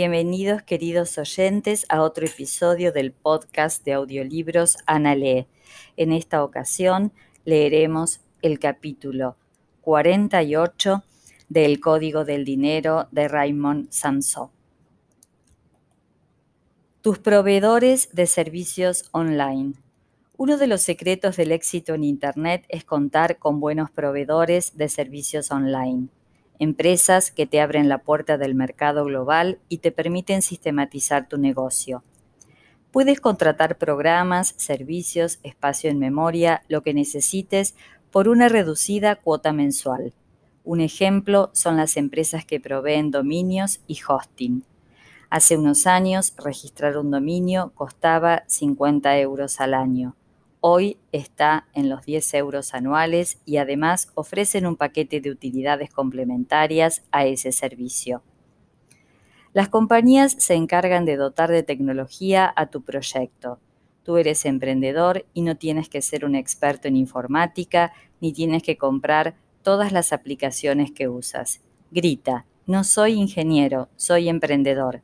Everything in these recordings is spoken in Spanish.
Bienvenidos queridos oyentes a otro episodio del podcast de audiolibros Ana Lee. En esta ocasión leeremos el capítulo 48 del Código del Dinero de Raymond Samson. Tus proveedores de servicios online. Uno de los secretos del éxito en Internet es contar con buenos proveedores de servicios online empresas que te abren la puerta del mercado global y te permiten sistematizar tu negocio. Puedes contratar programas, servicios, espacio en memoria, lo que necesites por una reducida cuota mensual. Un ejemplo son las empresas que proveen dominios y hosting. Hace unos años registrar un dominio costaba 50 euros al año. Hoy está en los 10 euros anuales y además ofrecen un paquete de utilidades complementarias a ese servicio. Las compañías se encargan de dotar de tecnología a tu proyecto. Tú eres emprendedor y no tienes que ser un experto en informática ni tienes que comprar todas las aplicaciones que usas. Grita, no soy ingeniero, soy emprendedor.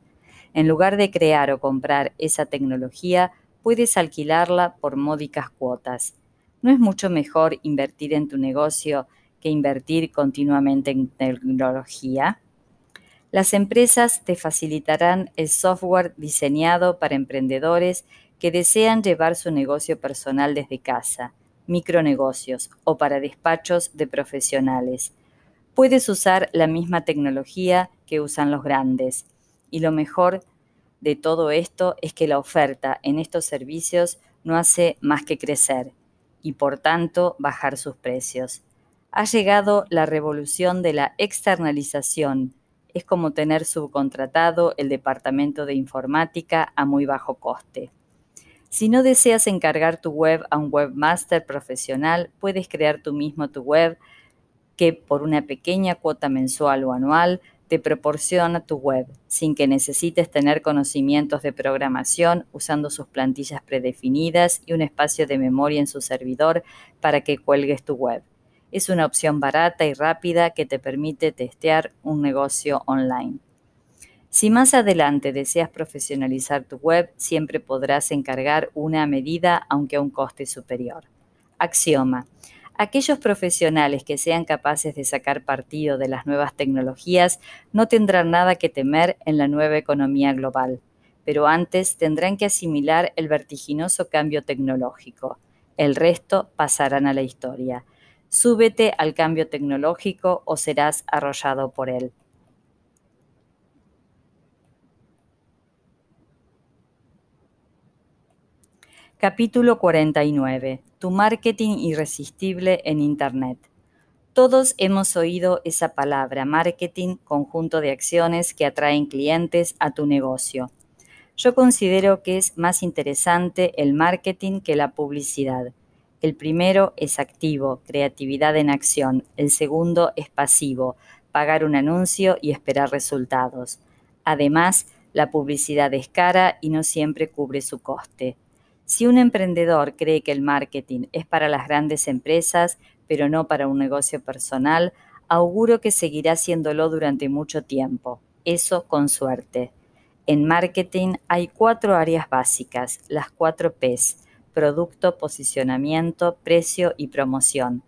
En lugar de crear o comprar esa tecnología, puedes alquilarla por módicas cuotas. ¿No es mucho mejor invertir en tu negocio que invertir continuamente en tecnología? Las empresas te facilitarán el software diseñado para emprendedores que desean llevar su negocio personal desde casa, micronegocios o para despachos de profesionales. Puedes usar la misma tecnología que usan los grandes y lo mejor de todo esto es que la oferta en estos servicios no hace más que crecer y por tanto bajar sus precios. Ha llegado la revolución de la externalización. Es como tener subcontratado el departamento de informática a muy bajo coste. Si no deseas encargar tu web a un webmaster profesional, puedes crear tú mismo tu web que por una pequeña cuota mensual o anual te proporciona tu web, sin que necesites tener conocimientos de programación usando sus plantillas predefinidas y un espacio de memoria en su servidor para que cuelgues tu web. Es una opción barata y rápida que te permite testear un negocio online. Si más adelante deseas profesionalizar tu web, siempre podrás encargar una medida aunque a un coste superior. Axioma. Aquellos profesionales que sean capaces de sacar partido de las nuevas tecnologías no tendrán nada que temer en la nueva economía global, pero antes tendrán que asimilar el vertiginoso cambio tecnológico. El resto pasarán a la historia. Súbete al cambio tecnológico o serás arrollado por él. Capítulo 49. Tu marketing irresistible en Internet. Todos hemos oído esa palabra, marketing, conjunto de acciones que atraen clientes a tu negocio. Yo considero que es más interesante el marketing que la publicidad. El primero es activo, creatividad en acción. El segundo es pasivo, pagar un anuncio y esperar resultados. Además, la publicidad es cara y no siempre cubre su coste. Si un emprendedor cree que el marketing es para las grandes empresas, pero no para un negocio personal, auguro que seguirá haciéndolo durante mucho tiempo. Eso con suerte. En marketing hay cuatro áreas básicas, las cuatro Ps, producto, posicionamiento, precio y promoción.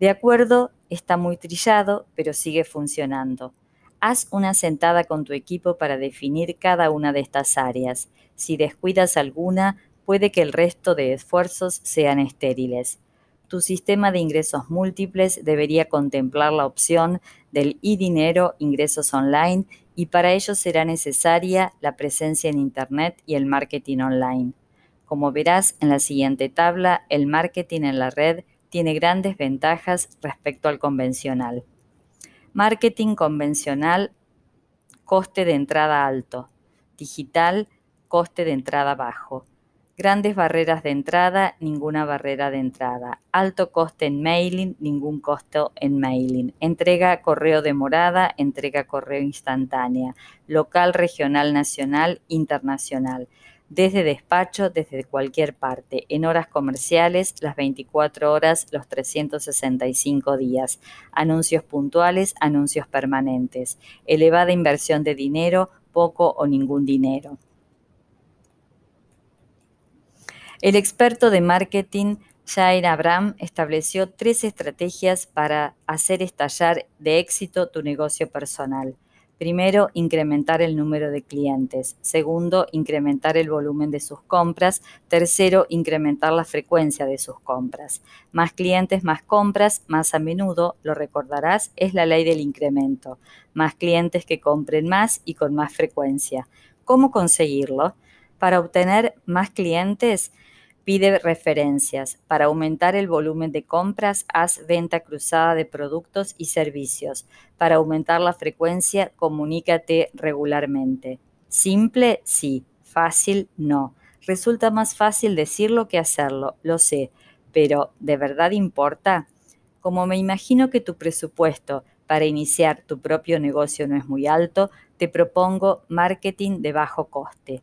De acuerdo, está muy trillado, pero sigue funcionando. Haz una sentada con tu equipo para definir cada una de estas áreas. Si descuidas alguna, puede que el resto de esfuerzos sean estériles. Tu sistema de ingresos múltiples debería contemplar la opción del e-dinero ingresos online y para ello será necesaria la presencia en Internet y el marketing online. Como verás en la siguiente tabla, el marketing en la red tiene grandes ventajas respecto al convencional. Marketing convencional, coste de entrada alto. Digital, coste de entrada bajo. Grandes barreras de entrada, ninguna barrera de entrada. Alto coste en mailing, ningún costo en mailing. Entrega correo demorada, entrega correo instantánea. Local, regional, nacional, internacional. Desde despacho, desde cualquier parte. En horas comerciales, las 24 horas, los 365 días. Anuncios puntuales, anuncios permanentes. Elevada inversión de dinero, poco o ningún dinero. El experto de marketing Jair Abraham estableció tres estrategias para hacer estallar de éxito tu negocio personal. Primero, incrementar el número de clientes. Segundo, incrementar el volumen de sus compras. Tercero, incrementar la frecuencia de sus compras. Más clientes, más compras, más a menudo, lo recordarás, es la ley del incremento. Más clientes que compren más y con más frecuencia. ¿Cómo conseguirlo? Para obtener más clientes, Pide referencias. Para aumentar el volumen de compras, haz venta cruzada de productos y servicios. Para aumentar la frecuencia, comunícate regularmente. Simple, sí. Fácil, no. Resulta más fácil decirlo que hacerlo, lo sé, pero ¿de verdad importa? Como me imagino que tu presupuesto para iniciar tu propio negocio no es muy alto, te propongo marketing de bajo coste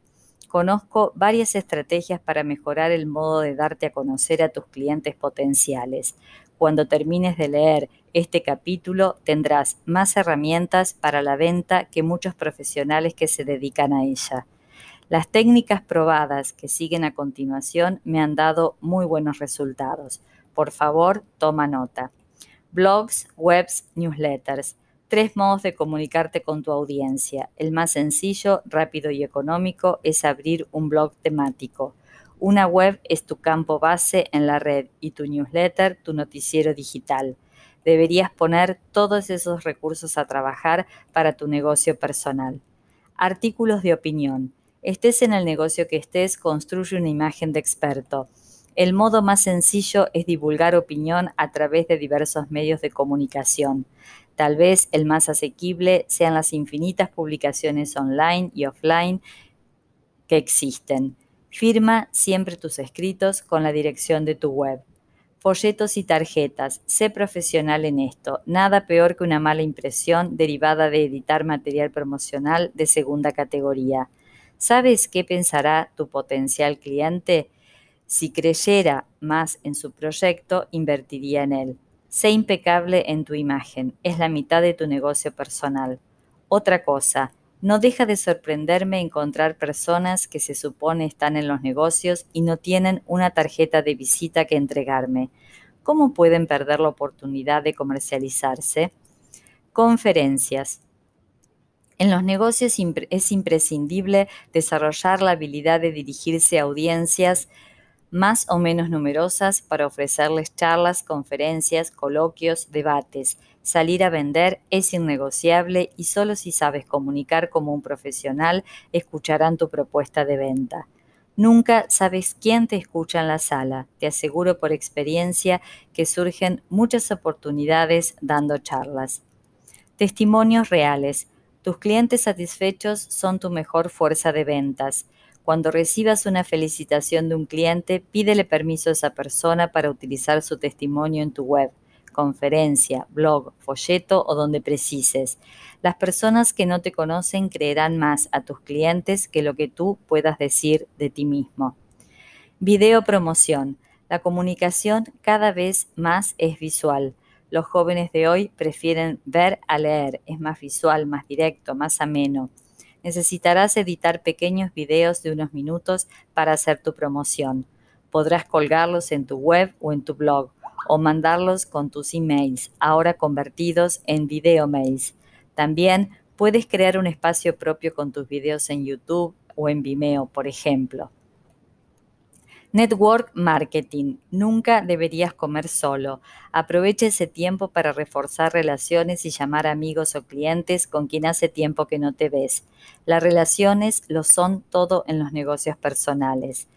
conozco varias estrategias para mejorar el modo de darte a conocer a tus clientes potenciales. Cuando termines de leer este capítulo tendrás más herramientas para la venta que muchos profesionales que se dedican a ella. Las técnicas probadas que siguen a continuación me han dado muy buenos resultados. Por favor, toma nota. Blogs, webs, newsletters. Tres modos de comunicarte con tu audiencia. El más sencillo, rápido y económico es abrir un blog temático. Una web es tu campo base en la red y tu newsletter tu noticiero digital. Deberías poner todos esos recursos a trabajar para tu negocio personal. Artículos de opinión. Estés en el negocio que estés, construye una imagen de experto. El modo más sencillo es divulgar opinión a través de diversos medios de comunicación. Tal vez el más asequible sean las infinitas publicaciones online y offline que existen. Firma siempre tus escritos con la dirección de tu web. Folletos y tarjetas. Sé profesional en esto. Nada peor que una mala impresión derivada de editar material promocional de segunda categoría. ¿Sabes qué pensará tu potencial cliente? Si creyera más en su proyecto, invertiría en él. Sé impecable en tu imagen, es la mitad de tu negocio personal. Otra cosa, no deja de sorprenderme encontrar personas que se supone están en los negocios y no tienen una tarjeta de visita que entregarme. ¿Cómo pueden perder la oportunidad de comercializarse? Conferencias. En los negocios es imprescindible desarrollar la habilidad de dirigirse a audiencias más o menos numerosas para ofrecerles charlas, conferencias, coloquios, debates. Salir a vender es innegociable y solo si sabes comunicar como un profesional escucharán tu propuesta de venta. Nunca sabes quién te escucha en la sala. Te aseguro por experiencia que surgen muchas oportunidades dando charlas. Testimonios reales. Tus clientes satisfechos son tu mejor fuerza de ventas. Cuando recibas una felicitación de un cliente, pídele permiso a esa persona para utilizar su testimonio en tu web, conferencia, blog, folleto o donde precises. Las personas que no te conocen creerán más a tus clientes que lo que tú puedas decir de ti mismo. Video promoción. La comunicación cada vez más es visual. Los jóvenes de hoy prefieren ver a leer, es más visual, más directo, más ameno necesitarás editar pequeños videos de unos minutos para hacer tu promoción. Podrás colgarlos en tu web o en tu blog o mandarlos con tus emails, ahora convertidos en video mails. También puedes crear un espacio propio con tus videos en YouTube o en Vimeo, por ejemplo. Network Marketing. Nunca deberías comer solo. Aprovecha ese tiempo para reforzar relaciones y llamar amigos o clientes con quien hace tiempo que no te ves. Las relaciones lo son todo en los negocios personales.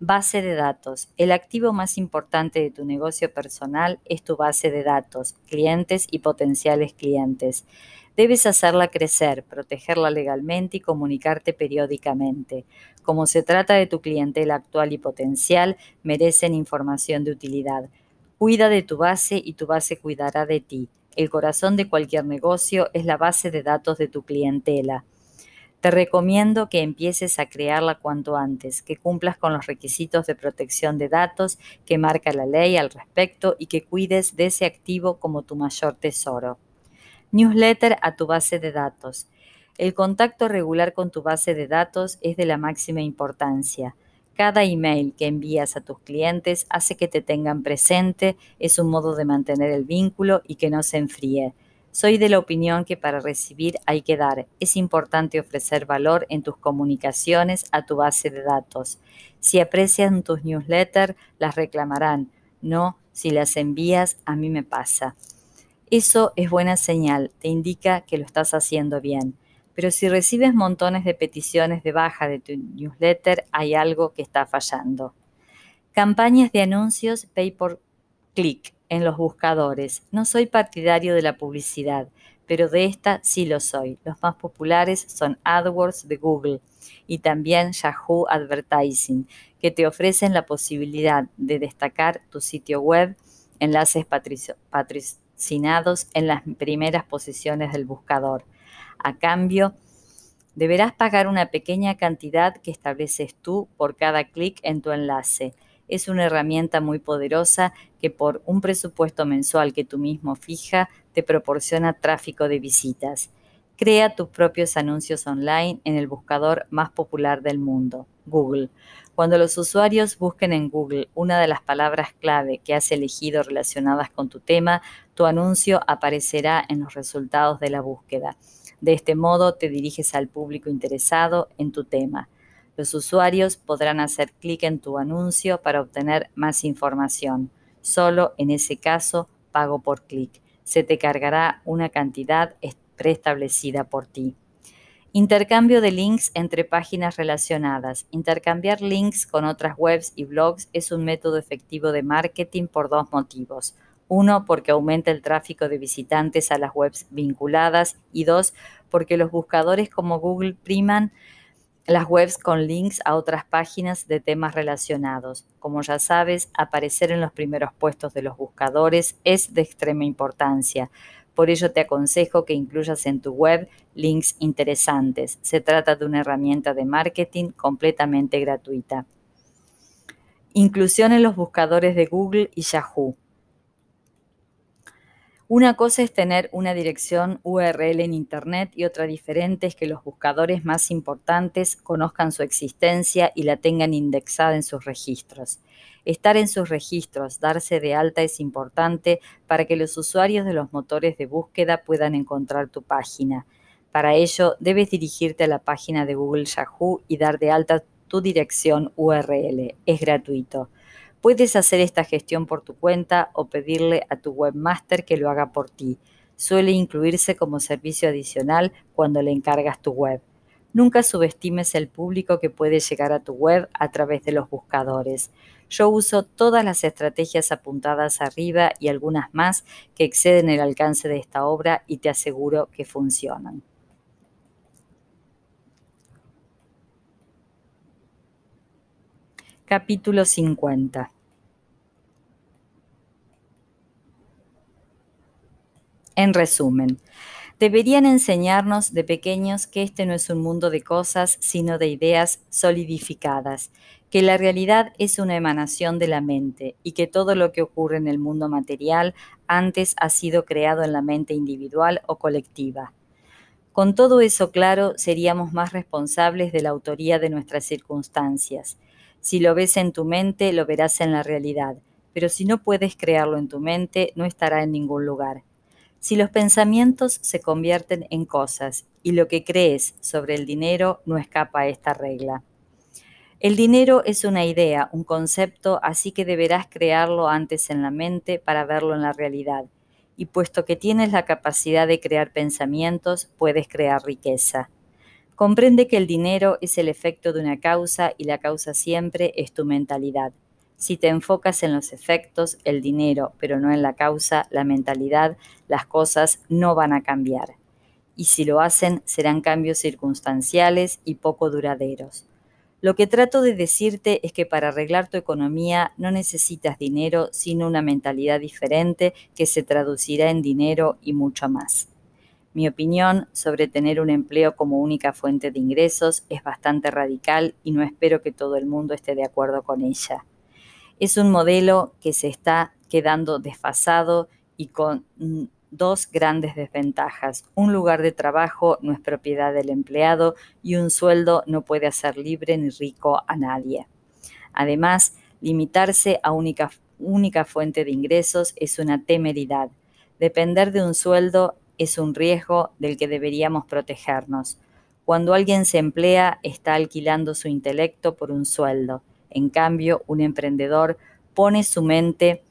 Base de datos. El activo más importante de tu negocio personal es tu base de datos, clientes y potenciales clientes. Debes hacerla crecer, protegerla legalmente y comunicarte periódicamente. Como se trata de tu clientela actual y potencial, merecen información de utilidad. Cuida de tu base y tu base cuidará de ti. El corazón de cualquier negocio es la base de datos de tu clientela. Te recomiendo que empieces a crearla cuanto antes, que cumplas con los requisitos de protección de datos que marca la ley al respecto y que cuides de ese activo como tu mayor tesoro. Newsletter a tu base de datos. El contacto regular con tu base de datos es de la máxima importancia. Cada email que envías a tus clientes hace que te tengan presente, es un modo de mantener el vínculo y que no se enfríe. Soy de la opinión que para recibir hay que dar. Es importante ofrecer valor en tus comunicaciones a tu base de datos. Si aprecian tus newsletters, las reclamarán. No, si las envías, a mí me pasa. Eso es buena señal, te indica que lo estás haciendo bien. Pero si recibes montones de peticiones de baja de tu newsletter, hay algo que está fallando. Campañas de anuncios pay por click en los buscadores. No soy partidario de la publicidad, pero de esta sí lo soy. Los más populares son AdWords de Google y también Yahoo Advertising, que te ofrecen la posibilidad de destacar tu sitio web, enlaces en las primeras posiciones del buscador. A cambio, deberás pagar una pequeña cantidad que estableces tú por cada clic en tu enlace. Es una herramienta muy poderosa que por un presupuesto mensual que tú mismo fija te proporciona tráfico de visitas. Crea tus propios anuncios online en el buscador más popular del mundo, Google. Cuando los usuarios busquen en Google una de las palabras clave que has elegido relacionadas con tu tema, tu anuncio aparecerá en los resultados de la búsqueda. De este modo te diriges al público interesado en tu tema. Los usuarios podrán hacer clic en tu anuncio para obtener más información. Solo en ese caso, pago por clic. Se te cargará una cantidad preestablecida por ti. Intercambio de links entre páginas relacionadas. Intercambiar links con otras webs y blogs es un método efectivo de marketing por dos motivos. Uno, porque aumenta el tráfico de visitantes a las webs vinculadas y dos, porque los buscadores como Google priman las webs con links a otras páginas de temas relacionados. Como ya sabes, aparecer en los primeros puestos de los buscadores es de extrema importancia. Por ello te aconsejo que incluyas en tu web links interesantes. Se trata de una herramienta de marketing completamente gratuita. Inclusión en los buscadores de Google y Yahoo. Una cosa es tener una dirección URL en Internet y otra diferente es que los buscadores más importantes conozcan su existencia y la tengan indexada en sus registros. Estar en sus registros, darse de alta es importante para que los usuarios de los motores de búsqueda puedan encontrar tu página. Para ello, debes dirigirte a la página de Google Yahoo y dar de alta tu dirección URL. Es gratuito. Puedes hacer esta gestión por tu cuenta o pedirle a tu webmaster que lo haga por ti. Suele incluirse como servicio adicional cuando le encargas tu web. Nunca subestimes el público que puede llegar a tu web a través de los buscadores. Yo uso todas las estrategias apuntadas arriba y algunas más que exceden el alcance de esta obra y te aseguro que funcionan. Capítulo 50 En resumen, deberían enseñarnos de pequeños que este no es un mundo de cosas, sino de ideas solidificadas, que la realidad es una emanación de la mente y que todo lo que ocurre en el mundo material antes ha sido creado en la mente individual o colectiva. Con todo eso claro, seríamos más responsables de la autoría de nuestras circunstancias si lo ves en tu mente, lo verás en la realidad, pero si no puedes crearlo en tu mente, no estará en ningún lugar. Si los pensamientos se convierten en cosas y lo que crees sobre el dinero no escapa a esta regla. El dinero es una idea, un concepto, así que deberás crearlo antes en la mente para verlo en la realidad. Y puesto que tienes la capacidad de crear pensamientos, puedes crear riqueza. Comprende que el dinero es el efecto de una causa y la causa siempre es tu mentalidad. Si te enfocas en los efectos, el dinero, pero no en la causa, la mentalidad, las cosas no van a cambiar. Y si lo hacen, serán cambios circunstanciales y poco duraderos. Lo que trato de decirte es que para arreglar tu economía no necesitas dinero, sino una mentalidad diferente que se traducirá en dinero y mucho más. Mi opinión sobre tener un empleo como única fuente de ingresos es bastante radical y no espero que todo el mundo esté de acuerdo con ella. Es un modelo que se está quedando desfasado y con dos grandes desventajas. Un lugar de trabajo no es propiedad del empleado y un sueldo no puede hacer libre ni rico a nadie. Además, limitarse a única, única fuente de ingresos es una temeridad. Depender de un sueldo es un riesgo del que deberíamos protegernos. Cuando alguien se emplea, está alquilando su intelecto por un sueldo. En cambio, un emprendedor pone su mente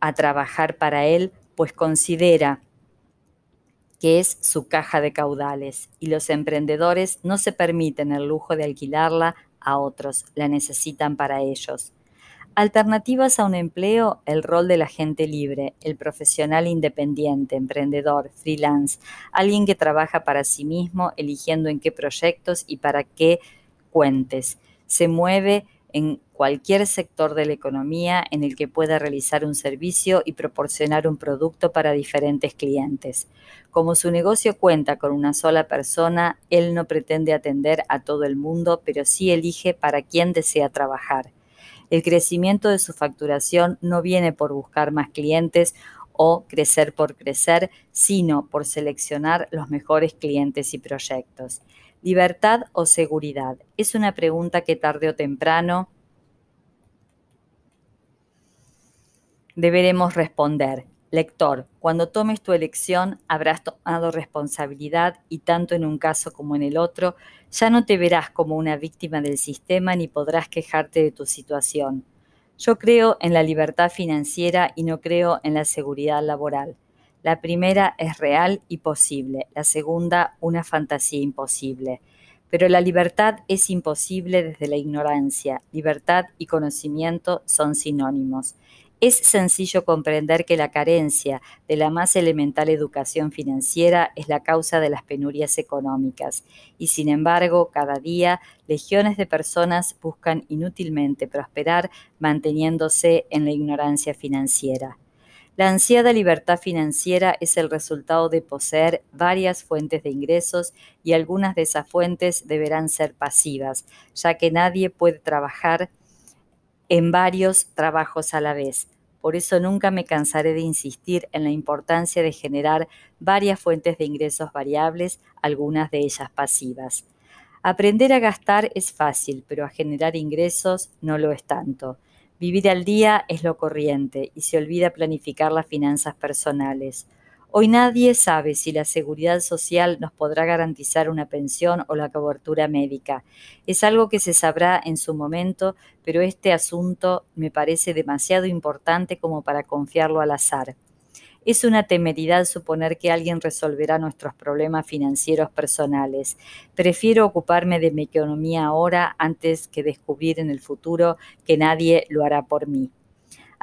a trabajar para él, pues considera que es su caja de caudales y los emprendedores no se permiten el lujo de alquilarla a otros, la necesitan para ellos. Alternativas a un empleo, el rol del agente libre, el profesional independiente, emprendedor, freelance, alguien que trabaja para sí mismo, eligiendo en qué proyectos y para qué cuentes. Se mueve en cualquier sector de la economía en el que pueda realizar un servicio y proporcionar un producto para diferentes clientes. Como su negocio cuenta con una sola persona, él no pretende atender a todo el mundo, pero sí elige para quién desea trabajar. El crecimiento de su facturación no viene por buscar más clientes o crecer por crecer, sino por seleccionar los mejores clientes y proyectos. ¿Libertad o seguridad? Es una pregunta que tarde o temprano deberemos responder. Lector, cuando tomes tu elección habrás tomado responsabilidad y tanto en un caso como en el otro, ya no te verás como una víctima del sistema ni podrás quejarte de tu situación. Yo creo en la libertad financiera y no creo en la seguridad laboral. La primera es real y posible, la segunda una fantasía imposible. Pero la libertad es imposible desde la ignorancia. Libertad y conocimiento son sinónimos. Es sencillo comprender que la carencia de la más elemental educación financiera es la causa de las penurias económicas y sin embargo cada día legiones de personas buscan inútilmente prosperar manteniéndose en la ignorancia financiera. La ansiada libertad financiera es el resultado de poseer varias fuentes de ingresos y algunas de esas fuentes deberán ser pasivas, ya que nadie puede trabajar en varios trabajos a la vez. Por eso nunca me cansaré de insistir en la importancia de generar varias fuentes de ingresos variables, algunas de ellas pasivas. Aprender a gastar es fácil, pero a generar ingresos no lo es tanto. Vivir al día es lo corriente y se olvida planificar las finanzas personales. Hoy nadie sabe si la seguridad social nos podrá garantizar una pensión o la cobertura médica. Es algo que se sabrá en su momento, pero este asunto me parece demasiado importante como para confiarlo al azar. Es una temeridad suponer que alguien resolverá nuestros problemas financieros personales. Prefiero ocuparme de mi economía ahora antes que descubrir en el futuro que nadie lo hará por mí.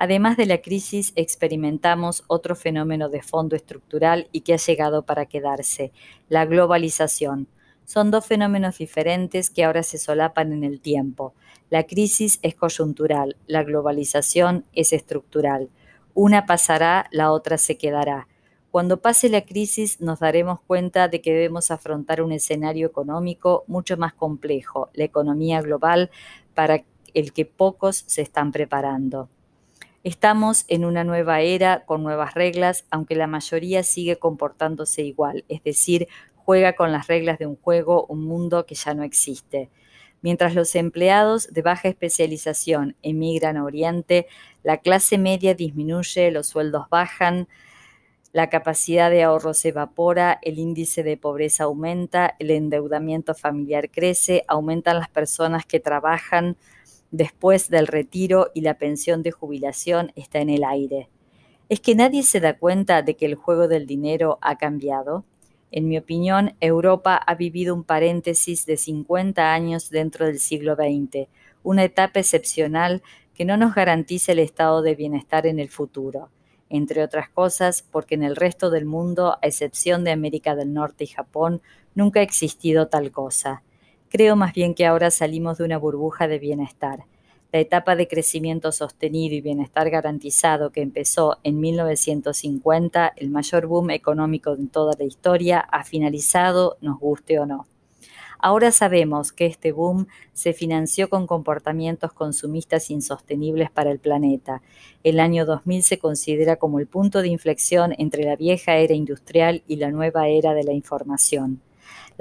Además de la crisis, experimentamos otro fenómeno de fondo estructural y que ha llegado para quedarse, la globalización. Son dos fenómenos diferentes que ahora se solapan en el tiempo. La crisis es coyuntural, la globalización es estructural. Una pasará, la otra se quedará. Cuando pase la crisis nos daremos cuenta de que debemos afrontar un escenario económico mucho más complejo, la economía global, para el que pocos se están preparando. Estamos en una nueva era con nuevas reglas, aunque la mayoría sigue comportándose igual, es decir, juega con las reglas de un juego, un mundo que ya no existe. Mientras los empleados de baja especialización emigran a Oriente, la clase media disminuye, los sueldos bajan, la capacidad de ahorro se evapora, el índice de pobreza aumenta, el endeudamiento familiar crece, aumentan las personas que trabajan después del retiro y la pensión de jubilación está en el aire. ¿Es que nadie se da cuenta de que el juego del dinero ha cambiado? En mi opinión, Europa ha vivido un paréntesis de 50 años dentro del siglo XX, una etapa excepcional que no nos garantiza el estado de bienestar en el futuro, entre otras cosas porque en el resto del mundo, a excepción de América del Norte y Japón, nunca ha existido tal cosa. Creo más bien que ahora salimos de una burbuja de bienestar. La etapa de crecimiento sostenido y bienestar garantizado que empezó en 1950, el mayor boom económico en toda la historia, ha finalizado, nos guste o no. Ahora sabemos que este boom se financió con comportamientos consumistas insostenibles para el planeta. El año 2000 se considera como el punto de inflexión entre la vieja era industrial y la nueva era de la información.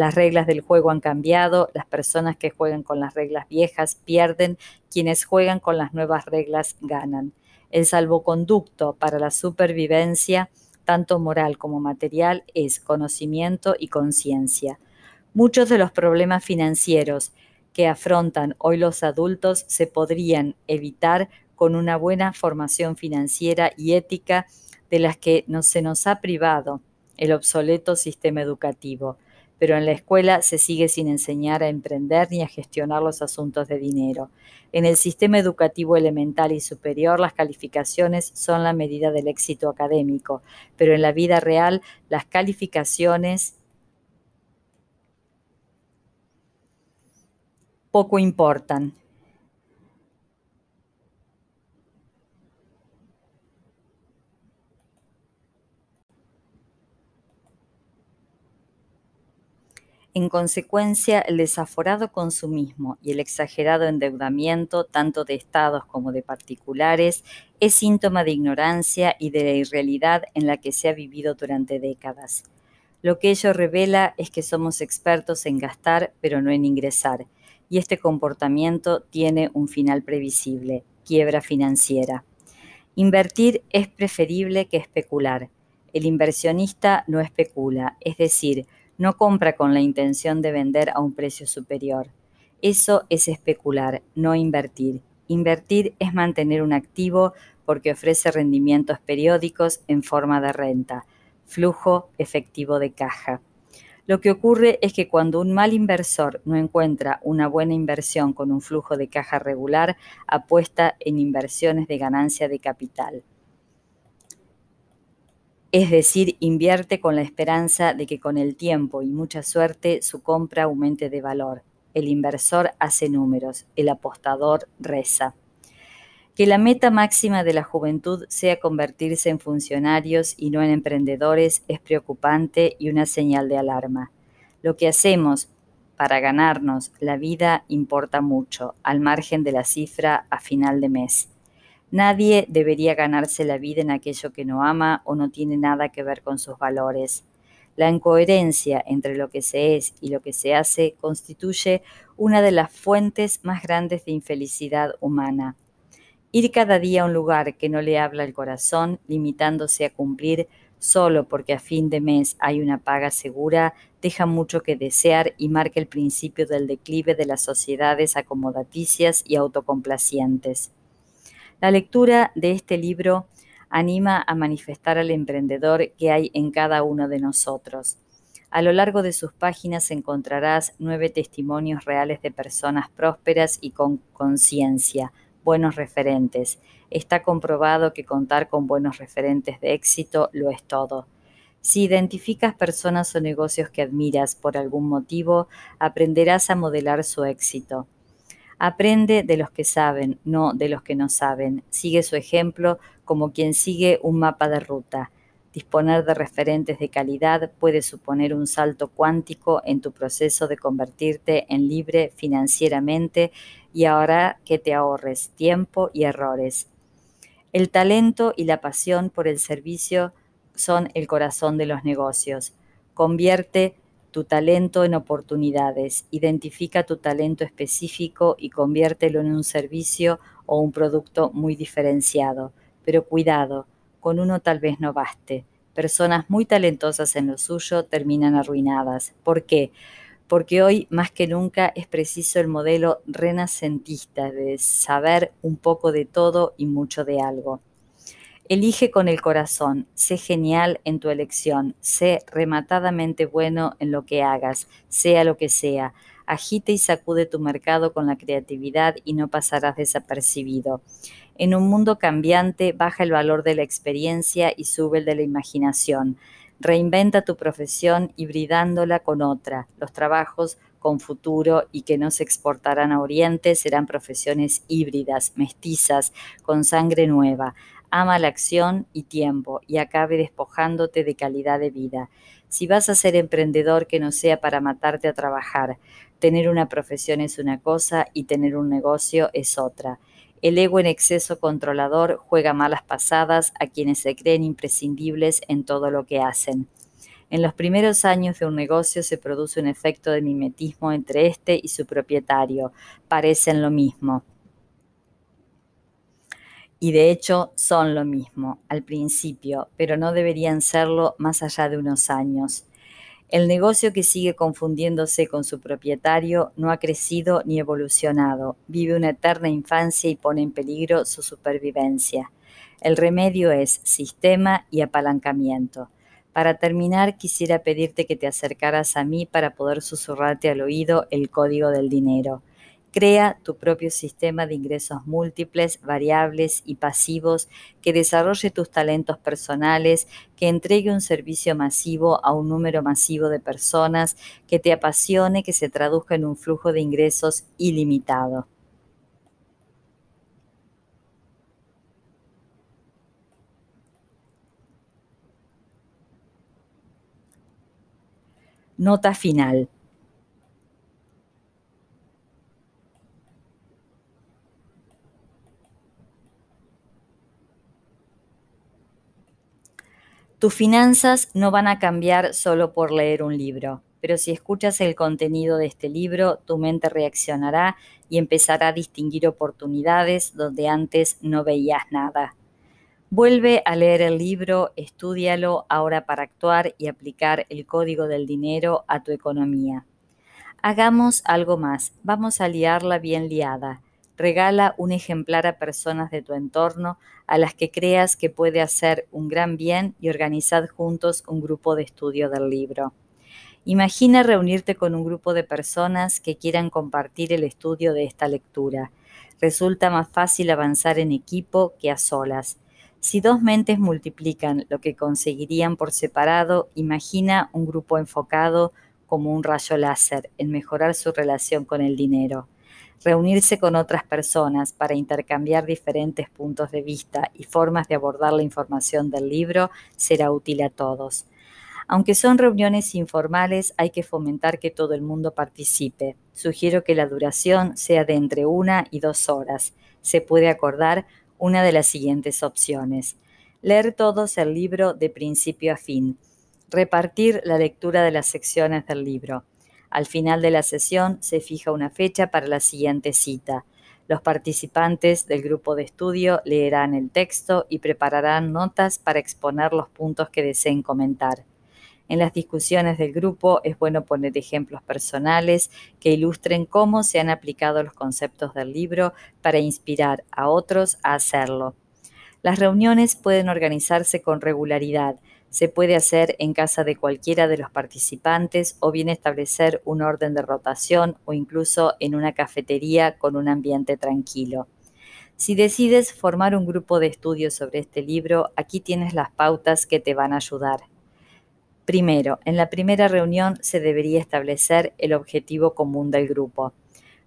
Las reglas del juego han cambiado, las personas que juegan con las reglas viejas pierden, quienes juegan con las nuevas reglas ganan. El salvoconducto para la supervivencia, tanto moral como material, es conocimiento y conciencia. Muchos de los problemas financieros que afrontan hoy los adultos se podrían evitar con una buena formación financiera y ética de las que no, se nos ha privado el obsoleto sistema educativo. Pero en la escuela se sigue sin enseñar a emprender ni a gestionar los asuntos de dinero. En el sistema educativo elemental y superior las calificaciones son la medida del éxito académico, pero en la vida real las calificaciones poco importan. En consecuencia, el desaforado consumismo y el exagerado endeudamiento, tanto de estados como de particulares, es síntoma de ignorancia y de la irrealidad en la que se ha vivido durante décadas. Lo que ello revela es que somos expertos en gastar, pero no en ingresar, y este comportamiento tiene un final previsible, quiebra financiera. Invertir es preferible que especular. El inversionista no especula, es decir, no compra con la intención de vender a un precio superior. Eso es especular, no invertir. Invertir es mantener un activo porque ofrece rendimientos periódicos en forma de renta, flujo efectivo de caja. Lo que ocurre es que cuando un mal inversor no encuentra una buena inversión con un flujo de caja regular, apuesta en inversiones de ganancia de capital. Es decir, invierte con la esperanza de que con el tiempo y mucha suerte su compra aumente de valor. El inversor hace números, el apostador reza. Que la meta máxima de la juventud sea convertirse en funcionarios y no en emprendedores es preocupante y una señal de alarma. Lo que hacemos para ganarnos la vida importa mucho, al margen de la cifra a final de mes. Nadie debería ganarse la vida en aquello que no ama o no tiene nada que ver con sus valores. La incoherencia entre lo que se es y lo que se hace constituye una de las fuentes más grandes de infelicidad humana. Ir cada día a un lugar que no le habla el corazón, limitándose a cumplir solo porque a fin de mes hay una paga segura, deja mucho que desear y marca el principio del declive de las sociedades acomodaticias y autocomplacientes. La lectura de este libro anima a manifestar al emprendedor que hay en cada uno de nosotros. A lo largo de sus páginas encontrarás nueve testimonios reales de personas prósperas y con conciencia, buenos referentes. Está comprobado que contar con buenos referentes de éxito lo es todo. Si identificas personas o negocios que admiras por algún motivo, aprenderás a modelar su éxito. Aprende de los que saben, no de los que no saben. Sigue su ejemplo como quien sigue un mapa de ruta. Disponer de referentes de calidad puede suponer un salto cuántico en tu proceso de convertirte en libre financieramente y ahora que te ahorres tiempo y errores. El talento y la pasión por el servicio son el corazón de los negocios. Convierte tu talento en oportunidades, identifica tu talento específico y conviértelo en un servicio o un producto muy diferenciado. Pero cuidado, con uno tal vez no baste. Personas muy talentosas en lo suyo terminan arruinadas. ¿Por qué? Porque hoy más que nunca es preciso el modelo renacentista de saber un poco de todo y mucho de algo. Elige con el corazón, sé genial en tu elección, sé rematadamente bueno en lo que hagas, sea lo que sea. Agite y sacude tu mercado con la creatividad y no pasarás desapercibido. En un mundo cambiante, baja el valor de la experiencia y sube el de la imaginación. Reinventa tu profesión hibridándola con otra. Los trabajos con futuro y que no se exportarán a Oriente serán profesiones híbridas, mestizas, con sangre nueva. Ama la acción y tiempo y acabe despojándote de calidad de vida. Si vas a ser emprendedor, que no sea para matarte a trabajar. Tener una profesión es una cosa y tener un negocio es otra. El ego en exceso controlador juega malas pasadas a quienes se creen imprescindibles en todo lo que hacen. En los primeros años de un negocio se produce un efecto de mimetismo entre éste y su propietario. Parecen lo mismo y de hecho son lo mismo al principio, pero no deberían serlo más allá de unos años. El negocio que sigue confundiéndose con su propietario no ha crecido ni evolucionado, vive una eterna infancia y pone en peligro su supervivencia. El remedio es sistema y apalancamiento. Para terminar, quisiera pedirte que te acercaras a mí para poder susurrarte al oído el código del dinero. Crea tu propio sistema de ingresos múltiples, variables y pasivos que desarrolle tus talentos personales, que entregue un servicio masivo a un número masivo de personas, que te apasione, que se traduzca en un flujo de ingresos ilimitado. Nota final. Tus finanzas no van a cambiar solo por leer un libro, pero si escuchas el contenido de este libro, tu mente reaccionará y empezará a distinguir oportunidades donde antes no veías nada. Vuelve a leer el libro, estúdialo ahora para actuar y aplicar el código del dinero a tu economía. Hagamos algo más, vamos a liarla bien liada. Regala un ejemplar a personas de tu entorno a las que creas que puede hacer un gran bien y organizad juntos un grupo de estudio del libro. Imagina reunirte con un grupo de personas que quieran compartir el estudio de esta lectura. Resulta más fácil avanzar en equipo que a solas. Si dos mentes multiplican lo que conseguirían por separado, imagina un grupo enfocado como un rayo láser en mejorar su relación con el dinero. Reunirse con otras personas para intercambiar diferentes puntos de vista y formas de abordar la información del libro será útil a todos. Aunque son reuniones informales, hay que fomentar que todo el mundo participe. Sugiero que la duración sea de entre una y dos horas. Se puede acordar una de las siguientes opciones. Leer todos el libro de principio a fin. Repartir la lectura de las secciones del libro al final de la sesión se fija una fecha para la siguiente cita. Los participantes del grupo de estudio leerán el texto y prepararán notas para exponer los puntos que deseen comentar. En las discusiones del grupo es bueno poner ejemplos personales que ilustren cómo se han aplicado los conceptos del libro para inspirar a otros a hacerlo. Las reuniones pueden organizarse con regularidad se puede hacer en casa de cualquiera de los participantes o bien establecer un orden de rotación o incluso en una cafetería con un ambiente tranquilo. Si decides formar un grupo de estudio sobre este libro, aquí tienes las pautas que te van a ayudar. Primero, en la primera reunión se debería establecer el objetivo común del grupo.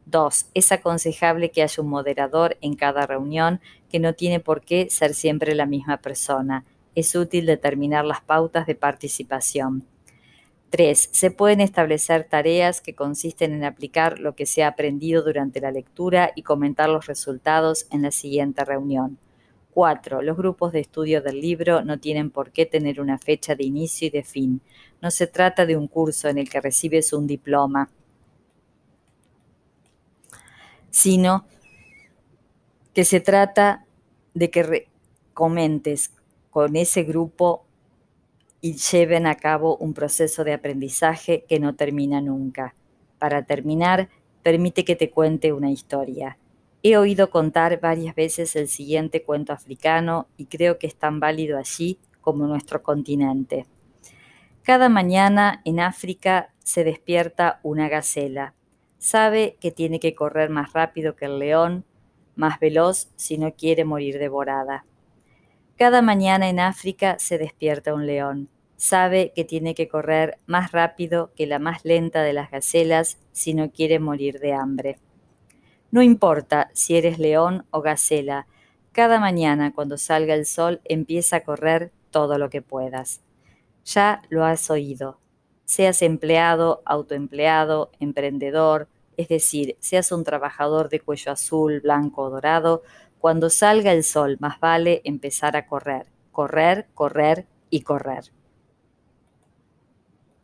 Dos, Es aconsejable que haya un moderador en cada reunión que no tiene por qué ser siempre la misma persona es útil determinar las pautas de participación. 3. Se pueden establecer tareas que consisten en aplicar lo que se ha aprendido durante la lectura y comentar los resultados en la siguiente reunión. 4. Los grupos de estudio del libro no tienen por qué tener una fecha de inicio y de fin. No se trata de un curso en el que recibes un diploma, sino que se trata de que comentes con ese grupo y lleven a cabo un proceso de aprendizaje que no termina nunca. Para terminar, permite que te cuente una historia. He oído contar varias veces el siguiente cuento africano y creo que es tan válido allí como nuestro continente. Cada mañana en África se despierta una gacela. Sabe que tiene que correr más rápido que el león, más veloz si no quiere morir devorada. Cada mañana en África se despierta un león. Sabe que tiene que correr más rápido que la más lenta de las gacelas si no quiere morir de hambre. No importa si eres león o gacela, cada mañana cuando salga el sol empieza a correr todo lo que puedas. Ya lo has oído. seas empleado, autoempleado, emprendedor, es decir, seas un trabajador de cuello azul, blanco o dorado, cuando salga el sol más vale empezar a correr, correr, correr y correr.